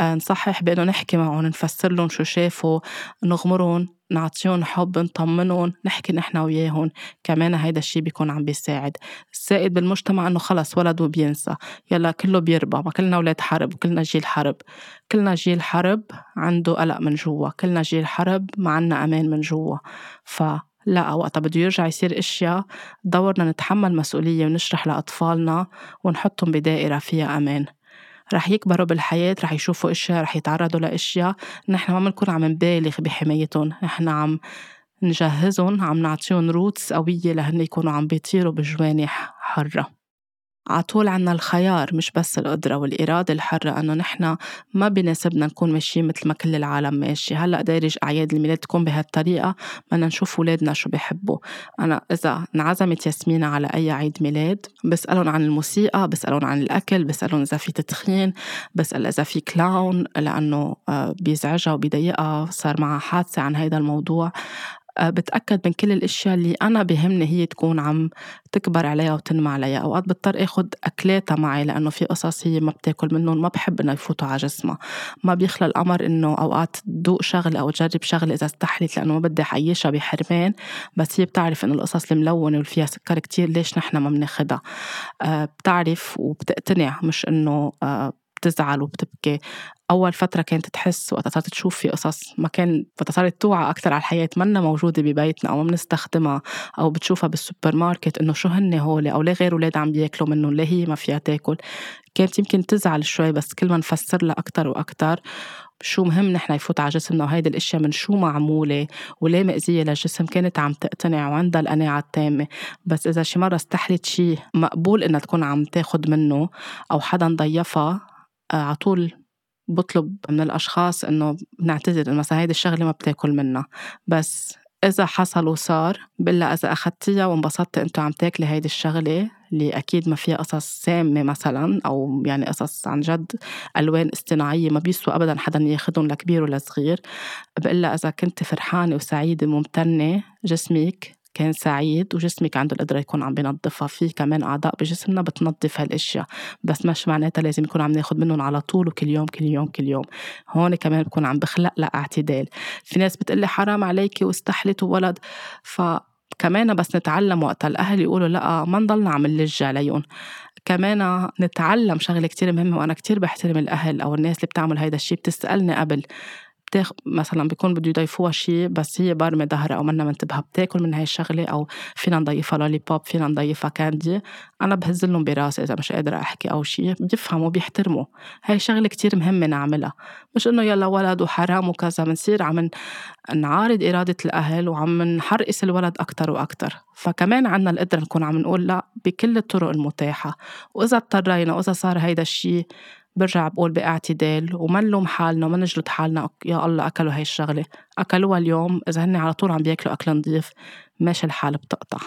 نصحح بإنه نحكي معهم نفسر لهم شو شافوا نغمرهم. نعطيهم حب نطمنهم نحكي نحن وياهم. كمان هيدا الشيء بيكون عم بيساعد. السائد بالمجتمع إنه خلص ولد وبينسى يلا كله بيربى ما كلنا أولاد حرب وكلنا جيل حرب. كلنا جيل حرب عنده قلق من جوا. كلنا جيل حرب ما عنا أمان من جوا. ف لا وقتها بده يرجع يصير إشياء دورنا نتحمل مسؤولية ونشرح لأطفالنا ونحطهم بدائرة فيها أمان. رح يكبروا بالحياة رح يشوفوا إشياء رح يتعرضوا لإشياء. نحن ما بنكون عم نبالغ بحمايتهم. نحن عم نجهزهم عم نعطيهم roots قوية لهن يكونوا عم بيطيروا بجوانح حرة. عطول عنا الخيار مش بس القدرة والإرادة الحرة أنه نحن ما بيناسبنا نكون ماشيين مثل ما كل العالم ماشي. هلأ دارج أعياد الميلاد تكون بهالطريقة بدنا نشوف ولادنا شو بيحبوا. أنا إذا انعزمت ياسمينة على أي عيد ميلاد بسألهم عن الموسيقى بسألهم عن الأكل بسألهم إذا في تدخين بسأل إذا في clown لأنه آه، بيزعجها وبيضايقها صار معها حادثة عن هيدا الموضوع. بتأكد من كل الأشياء اللي أنا بهمني هي تكون عم تكبر عليها وتنمى عليها. أوقات بضطر أخد أكلاتها معي لأنه في قصص هي ما بتاكل منهم ما بحب إنه يفوتوا على جسمها. ما بيخلى الأمر إنه أوقات تدوق شغلة أو تجرب شغلة إذا استحلت لأنه ما بدي أعيشها بحرمان. بس هي بتعرف إنه القصص الملونة واللي فيها سكر كتير ليش نحن ما بناخدها؟ أه بتعرف وبتقتنع مش إنه أه بتزعل وبتبكي. أول فترة كانت تحس وقت صارت تشوف في قصص ما كان وقت صارت توعى أكثر على الحياة منا موجودة ببيتنا أو ما بنستخدمها أو بتشوفها بالسوبر ماركت إنه شو هن هول أو ليه غير أولاد عم بياكلوا منهم ليه هي ما فيها تاكل؟ كانت يمكن تزعل شوي بس كل ما نفسر لها أكثر وأكثر شو مهم نحن يفوت على جسمنا وهيدي الأشياء من شو معمولة وليه مأذية للجسم؟ كانت عم تقتنع وعندها القناعة التامة. بس إذا شي مرة استحلت شيء مقبول إنها تكون عم تاخد منه أو حدا ضيفها على طول بطلب من الأشخاص إنه بنعتذر إنه مثلا هيدي الشغلة ما بتاكل منها بس إذا حصل وصار بقول إذا أخدتيها وانبسطتي أنتو عم تاكلي هيدي الشغلة اللي أكيد ما فيها قصص سامة مثلا أو يعني قصص عن جد ألوان اصطناعية ما بيسوى أبدا حدا ياخدهم لكبير ولا صغير. بقول إذا كنت فرحانة وسعيدة ممتنة جسمك كان سعيد وجسمك عنده القدرة يكون عم بينظفها في كمان أعضاء بجسمنا بتنظف هالأشياء بس مش معناتها لازم يكون عم ناخد منهم على طول وكل يوم كل يوم كل يوم. هون كمان بكون عم بخلق لها اعتدال. في ناس بتقلي حرام عليكي واستحلت ولد. ف كمان بس نتعلم وقت الأهل يقولوا لأ ما نضلنا عم نلج عليهم. كمان نتعلم شغلة كتير مهمة وأنا كتير بحترم الأهل أو الناس اللي بتعمل هيدا الشيء بتسألني قبل بتاخ مثلا بيكون بده يضيفوها شيء بس هي بارمة ظهرها أو منا منتبهه بتاكل من هاي الشغلة أو فينا نضيفها لولي بوب فينا نضيفها كاندي. أنا بهز لهم براسي إذا مش قادرة أحكي أو شيء بيفهموا بيحترموا. هاي شغلة كتير مهمة نعملها. مش إنه يلا ولد وحرام وكذا بنصير عم نعارض إرادة الأهل وعم نحرقس الولد أكثر وأكثر فكمان عنا القدرة نكون عم نقول لا بكل الطرق المتاحة. وإذا اضطرينا وإذا صار هيدا الشيء برجع بقول باعتدال وما نلوم حالنا وما نجلد حالنا يا الله أكلوا هاي الشغلة. أكلوها اليوم إذا هن على طول عم بياكلوا أكل نظيف ماشي الحال بتقطع.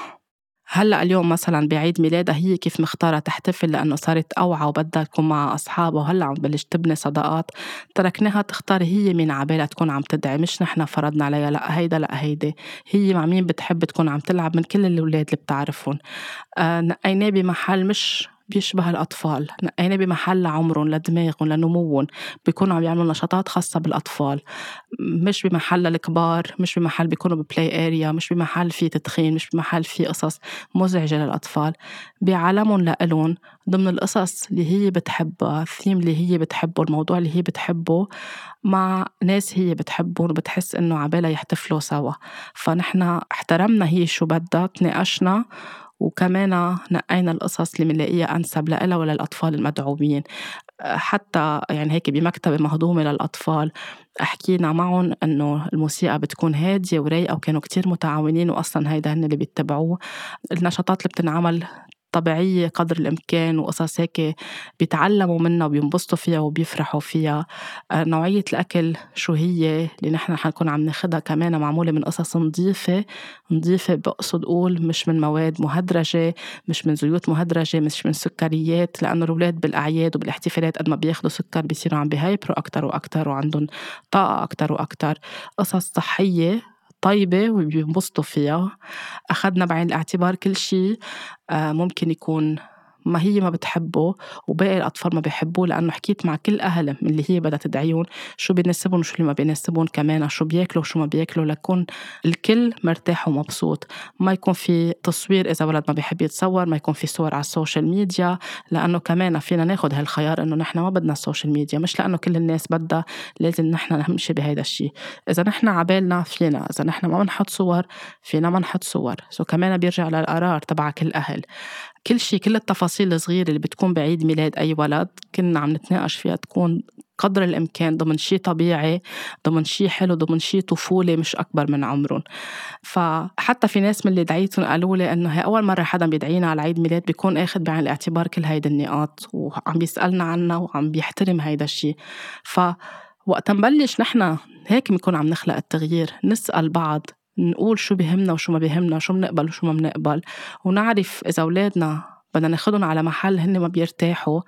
هلأ اليوم مثلا بعيد ميلادها هي كيف مختارة تحتفل لأنه صارت أوعى وبدها تكون مع أصحابها وهلأ عم تبلش تبني صداقات. تركناها تختار هي مين عبالها تكون عم تدعي مش نحن فرضنا عليها لأ هيدا لأ هيدي هي مع مين بتحب تكون عم تلعب من كل الأولاد اللي بتعرفهم. آه نقيناه بمحل مش بيشبه الأطفال. نقينا بمحل لعمرهم لدماغهم لنموهم بيكونوا عم يعملوا نشاطات خاصة بالأطفال. مش بمحل للكبار مش بمحل بيكونوا ب play area مش بمحل فيه تدخين مش بمحل فيه قصص مزعجة للأطفال. بعالمهم لإلهم ضمن القصص اللي هي بتحبها الثيم اللي هي بتحبه الموضوع اللي هي بتحبه مع ناس هي بتحبهم وبتحس إنه عبالها يحتفلوا سوا. فنحن احترمنا هي شو بدها تناقشنا وكمان نقينا القصص اللي بنلاقيها أنسب لها وللأطفال المدعومين. حتى يعني هيك بمكتبة مهضومة للأطفال حكينا معهم إنه الموسيقى بتكون هادية ورايقة وكانوا كتير متعاونين وأصلا هيدا هن اللي بيتبعوه. النشاطات اللي بتنعمل طبيعية قدر الإمكان وقصص هيك بيتعلموا منها وبينبسطوا فيها وبيفرحوا فيها. آه، نوعية الأكل شو هي اللي نحن حنكون عم ناخدها كمان معمولة من قصص نظيفة نظيفة بقصد أقول مش من مواد مهدرجة مش من زيوت مهدرجة مش من سكريات لأنه الأولاد بالأعياد وبالاحتفالات قد ما بياخدوا سكر بيصيروا عم بيهايبروا أكتر وأكتر وعندهم طاقة أكتر وأكتر. قصص صحية طيبة وبينبسطوا فيها. أخذنا بعين الاعتبار كل شيء آه، ممكن يكون ما هي ما بتحبه وباقي الأطفال ما بيحبوه لأنه حكيت مع كل أهل من اللي هي بدها تدعيهم شو بيناسبهم وشو اللي ما بيناسبهم كمان شو بياكلوا وشو ما بياكلوا ليكون الكل مرتاح ومبسوط. ما يكون في تصوير إذا ولد ما بيحب يتصور ما يكون في صور على ال social media لأنه كمان فينا ناخد هالخيار إنه نحن ما بدنا ال social media. مش لأنه كل الناس بدها لازم نحن نمشي بهيدا الشيء إذا نحن عبالنا فينا إذا نحن ما بنحط صور فينا ما نحط صور. سو كمان بيرجع للقرار تبع كل أهل. كل شيء كل التفاصيل الصغيرة اللي بتكون بعيد ميلاد أي ولد كنا عم نتناقش فيها تكون قدر الإمكان ضمن شيء طبيعي ضمن شيء حلو ضمن شيء طفولة مش أكبر من عمرهم. فحتى في ناس من اللي دعيتهم قالوا لي إنه هي أول مرة حدا بيدعينا على عيد ميلاد بيكون أخذ بعين الاعتبار كل هيدي النقاط وعم بيسألنا عنها وعم بيحترم هيدا الشيء ف وقت نبلش نحن هيك بنكون عم نخلق التغيير نسأل بعض نقول شو بهمنا وشو ما بهمنا شو بنقبل وشو ما بنقبل ونعرف إذا أولادنا بدنا ناخدهم على محل هن ما بيرتاحوا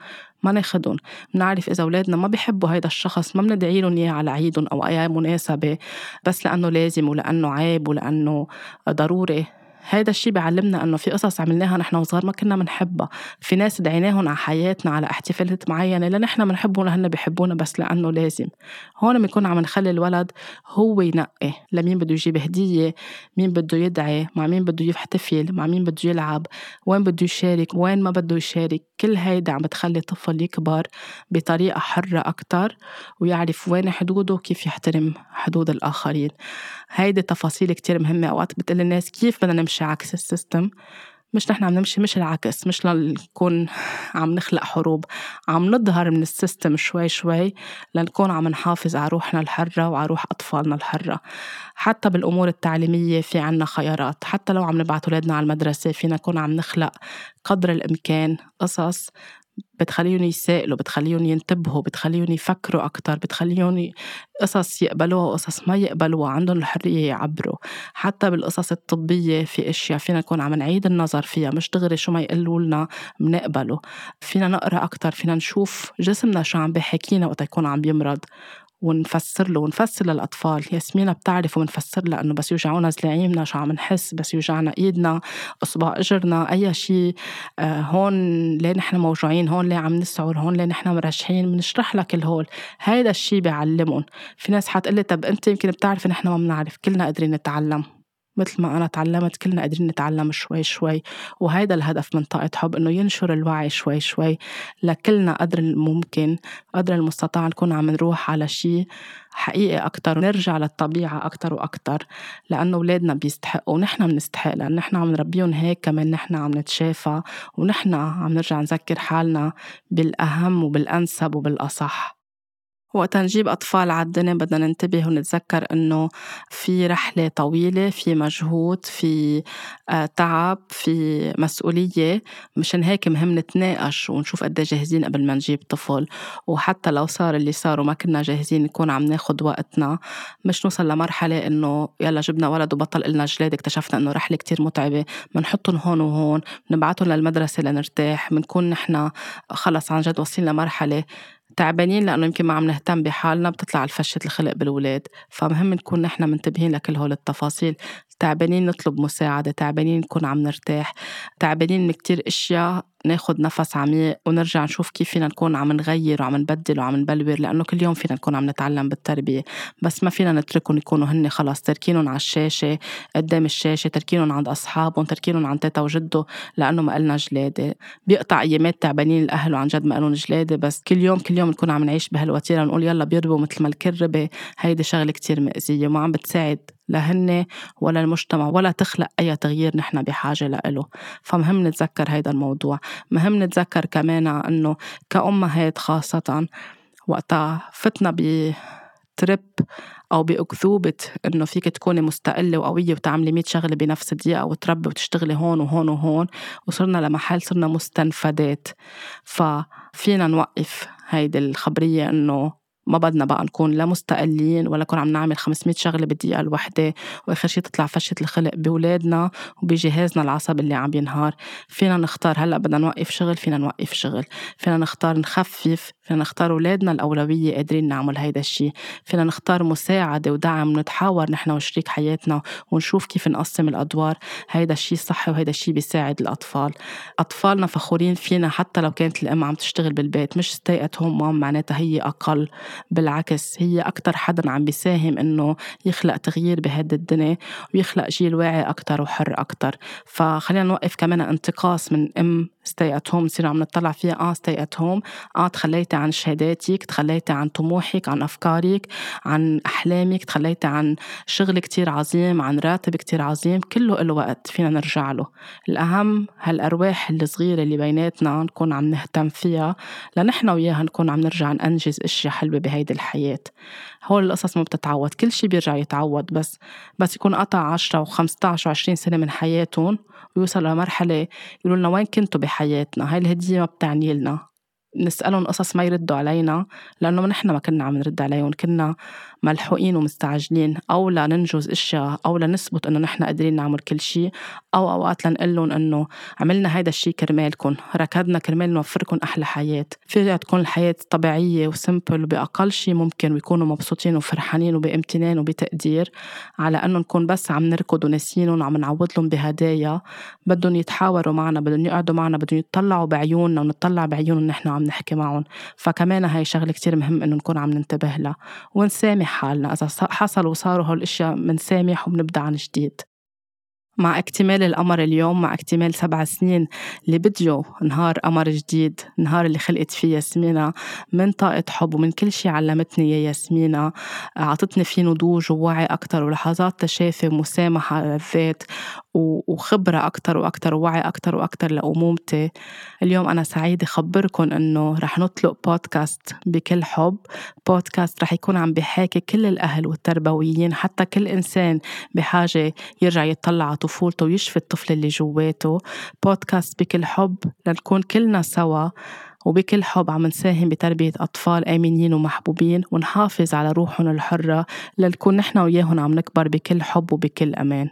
ما ناخدهم. بنعرف إذا أولادنا ما بيحبوا هيدا الشخص ما بندعي لهم إياه على عيدهم أو أي مناسبة بس لأنه لازم ولأنه عيب ولأنه ضروري. هيدا الشيء بيعلمنا إنه في قصص عملناها نحن وصغار ما كنا بنحبها في ناس دعيناهم على حياتنا على احتفالات معينة لا نحن بنحبهم هن بيحبونا بس لأنه لازم. هون بنكون عم نخلي الولد هو ينقي. لمين بده يجيب هدية مين بده يدعي مع مين بده يحتفل مع مين بده يلعب وين بده يشارك وين ما بده يشارك. كل هيدا عم بتخلي الطفل يكبر بطريقة حرة أكتر ويعرف وين حدوده وكيف يحترم حدود الآخرين. هيدي تفاصيل كتير مهمة. أوقات بتقول الناس كيف بدنا نمشي عكس السيستم. مش نحن عم نمشي مش العكس مش لنكون عم نخلق حروب. عم نظهر من السيستم شوي شوي لنكون عم نحافظ على روحنا الحرة وعلى روح أطفالنا الحرة. حتى بالأمور التعليمية في عنا خيارات. حتى لو عم نبعت أولادنا على المدرسة فينا نكون عم نخلق قدر الإمكان قصص بتخليهم يسائلوا بتخليهم ينتبهوا بتخليهم يفكروا أكتر بتخليهم قصص يقبلوها وقصص ما يقبلوها عندهم الحرية يعبروا. حتى بالقصص الطبية في أشياء فينا نكون عم نعيد النظر فيها مش دغري شو ما يقولوا لنا بنقبله فينا نقرأ أكتر فينا نشوف جسمنا شو عم بيحكينا وقت يكون عم بيمرض ونفسر له ونفسر للأطفال. ياسمينة بتعرف وبنفسر لها إنه بس يوجعونا زلاعيمنا شو عم نحس بس يوجعنا إيدنا إصبع إجرنا أي شيء آه هون ليه نحن موجوعين؟ هون ليه عم نسعر هون ليه نحن مرشحين؟ بنشرح لك الهول. هيدا الشيء بيعلمهم. في ناس حتقلي طب أنت يمكن بتعرفي نحن ما بنعرف كلنا قادرين نتعلم. مثل ما أنا تعلمت كلنا قادرين نتعلم شوي شوي. وهيدا الهدف من طاقة حب إنه ينشر الوعي شوي شوي. لكلنا قدر الممكن قدر المستطاع نكون عم نروح على شيء حقيقي أكتر ونرجع للطبيعة أكتر وأكتر. لأنه أولادنا بيستحقوا ونحن بنستحق لأن نحن عم نربيهم هيك كمان نحن عم نتشافى ونحن عم نرجع نذكر حالنا بالأهم وبالأنسب وبالأصح. وقت نجيب أطفال على الدنيا بدنا ننتبه ونتذكر إنه في رحلة طويلة في مجهود في آه، تعب في مسؤولية مشان هيك مهم نتناقش ونشوف قد جاهزين قبل ما نجيب طفل. وحتى لو صار اللي صار وما كنا جاهزين نكون عم ناخد وقتنا مش نوصل لمرحلة إنه يلا جبنا ولد وبطل إلنا جلاد اكتشفنا إنه رحلة كتير متعبة. بنحطهم هون وهون بنبعتهم للمدرسة لنرتاح بنكون نحن خلص عن جد واصلين لمرحلة تعبانين لأنه يمكن ما عم نهتم بحالنا بتطلع الفشة الخلق بالولاد. فمهم نكون نحن منتبهين لكل هول التفاصيل. تعبانين نطلب مساعدة تعبانين نكون عم نرتاح تعبانين من كتير أشياء ناخد نفس عميق ونرجع نشوف كيف فينا نكون عم نغير وعم نبدل وعم نبلور لأنه كل يوم فينا نكون عم نتعلم بالتربية. بس ما فينا نتركهم يكونوا هن خلص تركينهم على الشاشة قدام الشاشة تركينهم عند أصحابهم تركينهم عند تيتا وجده لأنه ما قلنا جلادة. بيقطع أيامات تعبانين الأهل وعن جد ما قالون جلادة بس كل يوم كل يوم نكون عم نعيش بهالوتيرة نقول يلا بيربوا مثل ما الكل ربي هيدي شغلة كتير مأزية وما عم بتساعد. لهن ولا المجتمع ولا تخلق أي تغيير نحن بحاجة لإله فمهم نتذكر هيدا الموضوع. مهم نتذكر كمان أنه كأمهات خاصة وقتها فتنا ب ترب أو بأكذوبة إنه فيك تكوني مستقلة وقوية وتعملي 100 شغلة بنفس الدقيقة وتربي وتشتغلي هون وهون وهون وصرنا لمحل صرنا مستنفدات. ففينا نوقف هيدي الخبرية إنه ما بدنا بقى نكون لا مستقلين ولا نكون عم نعمل 500 شغلة بالدقيقة الوحده وآخر شيء تطلع فشة الخلق بولادنا وبجهازنا العصبي اللي عم ينهار. فينا نختار هلأ بدنا نوقف شغل فينا نوقف شغل. فينا نختار نخفف فينا نختار أولادنا الأولوية قادرين نعمل هيدا الشيء فينا نختار مساعدة ودعم نتحاور نحن وشريك حياتنا ونشوف كيف نقسم الأدوار. هيدا الشيء صحي وهيدا الشيء بيساعد الأطفال. أطفالنا فخورين فينا حتى لو كانت الأم عم تشتغل بالبيت مش stay at home mom معناتها هي أقل. بالعكس هي أكتر حدا عم بيساهم إنه يخلق تغيير بهذه الدنيا ويخلق جيل واعي أكتر وحر أكتر. فخلينا نوقف كمان انتقاص من أم ستي ات هوم نصير عم نطلع فيها آه ستي ات هوم آه تخليتي عن شهاداتك تخليتي عن طموحك عن أفكارك عن أحلامك تخليتي عن شغل كتير عظيم عن راتب كتير عظيم كله له وقت فينا نرجع له. الأهم هالأرواح الصغيرة اللي بيناتنا نكون عم نهتم فيها لنحن وياها نكون عم نرجع ننجز أشياء حلوة بهيدي الحياة. هول القصص ما بتتعوض كل شي بيرجع يتعوض بس بس يكون قطع 10 و15 و20 سنة من حياتهم ويوصل لمرحلة يقولوا لنا وين كنتوا بحياتنا؟ هاي الهدية ما بتعني لنا. نسألهم قصص ما يردوا علينا لأنه نحن ما كنا عم نرد عليهم كنا ملحوقين ومستعجلين أو لننجز أشياء أو لنثبت إنه نحن قادرين نعمل كل شيء أو أوقات لنقول لهم إنه عملنا هيدا الشيء كرمالكم ركضنا كرمال نوفركم أحلى حياة. فيها تكون الحياة طبيعية وسمبل وبأقل شيء ممكن ويكونوا مبسوطين وفرحانين وبامتنان وبتقدير على إنه نكون بس عم نركض وناسينهم وعم نعوض لهم بهدايا. بدهم يتحاوروا معنا بدهم يقعدوا معنا بدهم يطلعوا بعيوننا ونطلع بعيونهم نحن نحكي معهم. فكمان هاي شغلة كتير مهم إنه نكون عم ننتبه لها ونسامح حالنا إذا حصل وصاروا هول الأشياء منسامح وبنبدأ عن جديد. مع اكتمال القمر اليوم مع اكتمال سبع سنين اللي بديو نهار قمر جديد نهار اللي خلقت فيه ياسمينة. من طاقة حب ومن كل شي علمتني يا ياسمينة. عطتني فيه نضوج ووعي أكتر ولحظات تشافي ومسامحة على الذات وخبرة أكتر وأكتر ووعي أكتر وأكتر لأمومتي. اليوم أنا سعيدة خبركم أنه رح نطلق بودكاست بكل حب. بودكاست رح يكون عم بحاكي كل الأهل والتربويين حتى كل إنسان بحاجة يرجع على طفولته ويشفي الطفل اللي جواته. بودكاست بكل حب لنكون كلنا سوا وبكل حب عم نساهم بتربية أطفال آمنين ومحبوبين ونحافظ على روحهم الحرة لنكون نحن وياهم عم نكبر بكل حب وبكل أمان.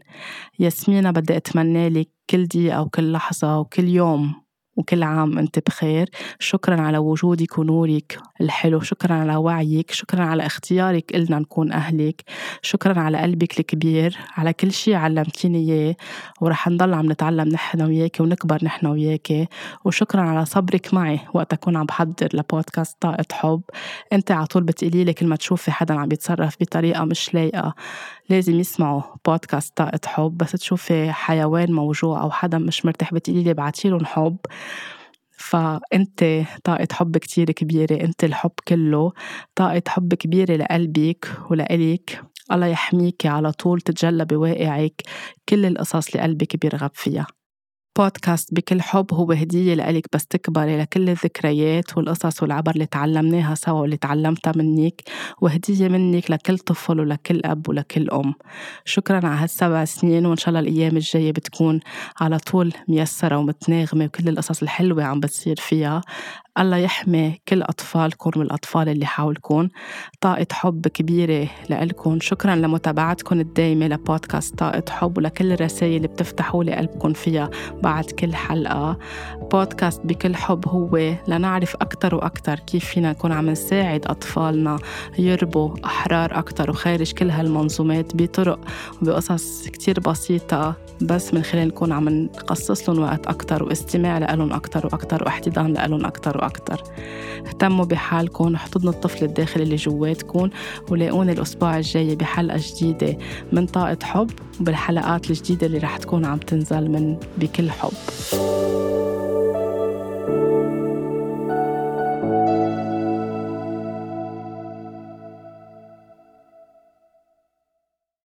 ياسمينة بدي أتمنى لك كل دقيقة وكل لحظة وكل يوم. وكل عام أنت بخير. شكرا على وجودك ونورك الحلو. شكرا على وعيك. شكرا على اختيارك إلنا نكون أهلك. شكرا على قلبك الكبير. على كل شيء علمتيني إياه. ورح نضل عم نتعلم نحن وياك ونكبر نحن وياك. وشكرا على صبرك معي وقت أكون عم بحضر لبودكاست طاقة حب. أنت على طول بتقولي لي كل ما تشوفي حدا عم بيتصرف بطريقة مش لايقة. لازم يسمعوا بودكاست طاقة حب بس تشوفي حيوان موجوع أو حدا مش مرتاح بتقولي لي ابعتيلهم حب. فأنت طاقة حب كتير كبيرة أنت الحب كله. طاقة حب كبيرة لقلبك ولإلك. الله يحميكي على طول تتجلى بواقعك. كل القصص اللي قلبك بيرغب فيها. بودكاست بكل حب هو هدية لإلك بس تكبري لكل الذكريات والقصص والعبر اللي تعلمناها سوا واللي تعلمتها منك وهدية منك لكل طفل ولكل أب ولكل أم. شكرا على هالسبع سنين وإن شاء الله الأيام الجاية بتكون على طول ميسرة ومتناغمة وكل القصص الحلوة عم بتصير فيها. الله يحمي كل أطفالكم والأطفال اللي حولكم طاقة حب كبيرة لإلكم شكرا لمتابعتكم الدايمة لبودكاست طاقة حب ولكل الرسائل اللي بتفتحوا لي قلبكم فيها. بعد كل حلقة. بودكاست بكل حب هو لنعرف أكتر وأكتر كيف فينا نكون عم نساعد أطفالنا يربوا أحرار أكتر وخارج كل هالمنظومات بطرق وبقصص كتير بسيطة بس من خلال نكون عم نقصص لهم وقت أكتر واستماع لهم أكتر وأكتر واحتضان لهم أكتر وأكتر. اهتموا بحالكم واحتضنوا الطفل الداخلي اللي جواتكم ولاقوني الأسبوع الجاي بحلقة جديدة من طاقة حب. وبالحلقات الجديدة اللي رح تكون عم تنزل من بكل حب.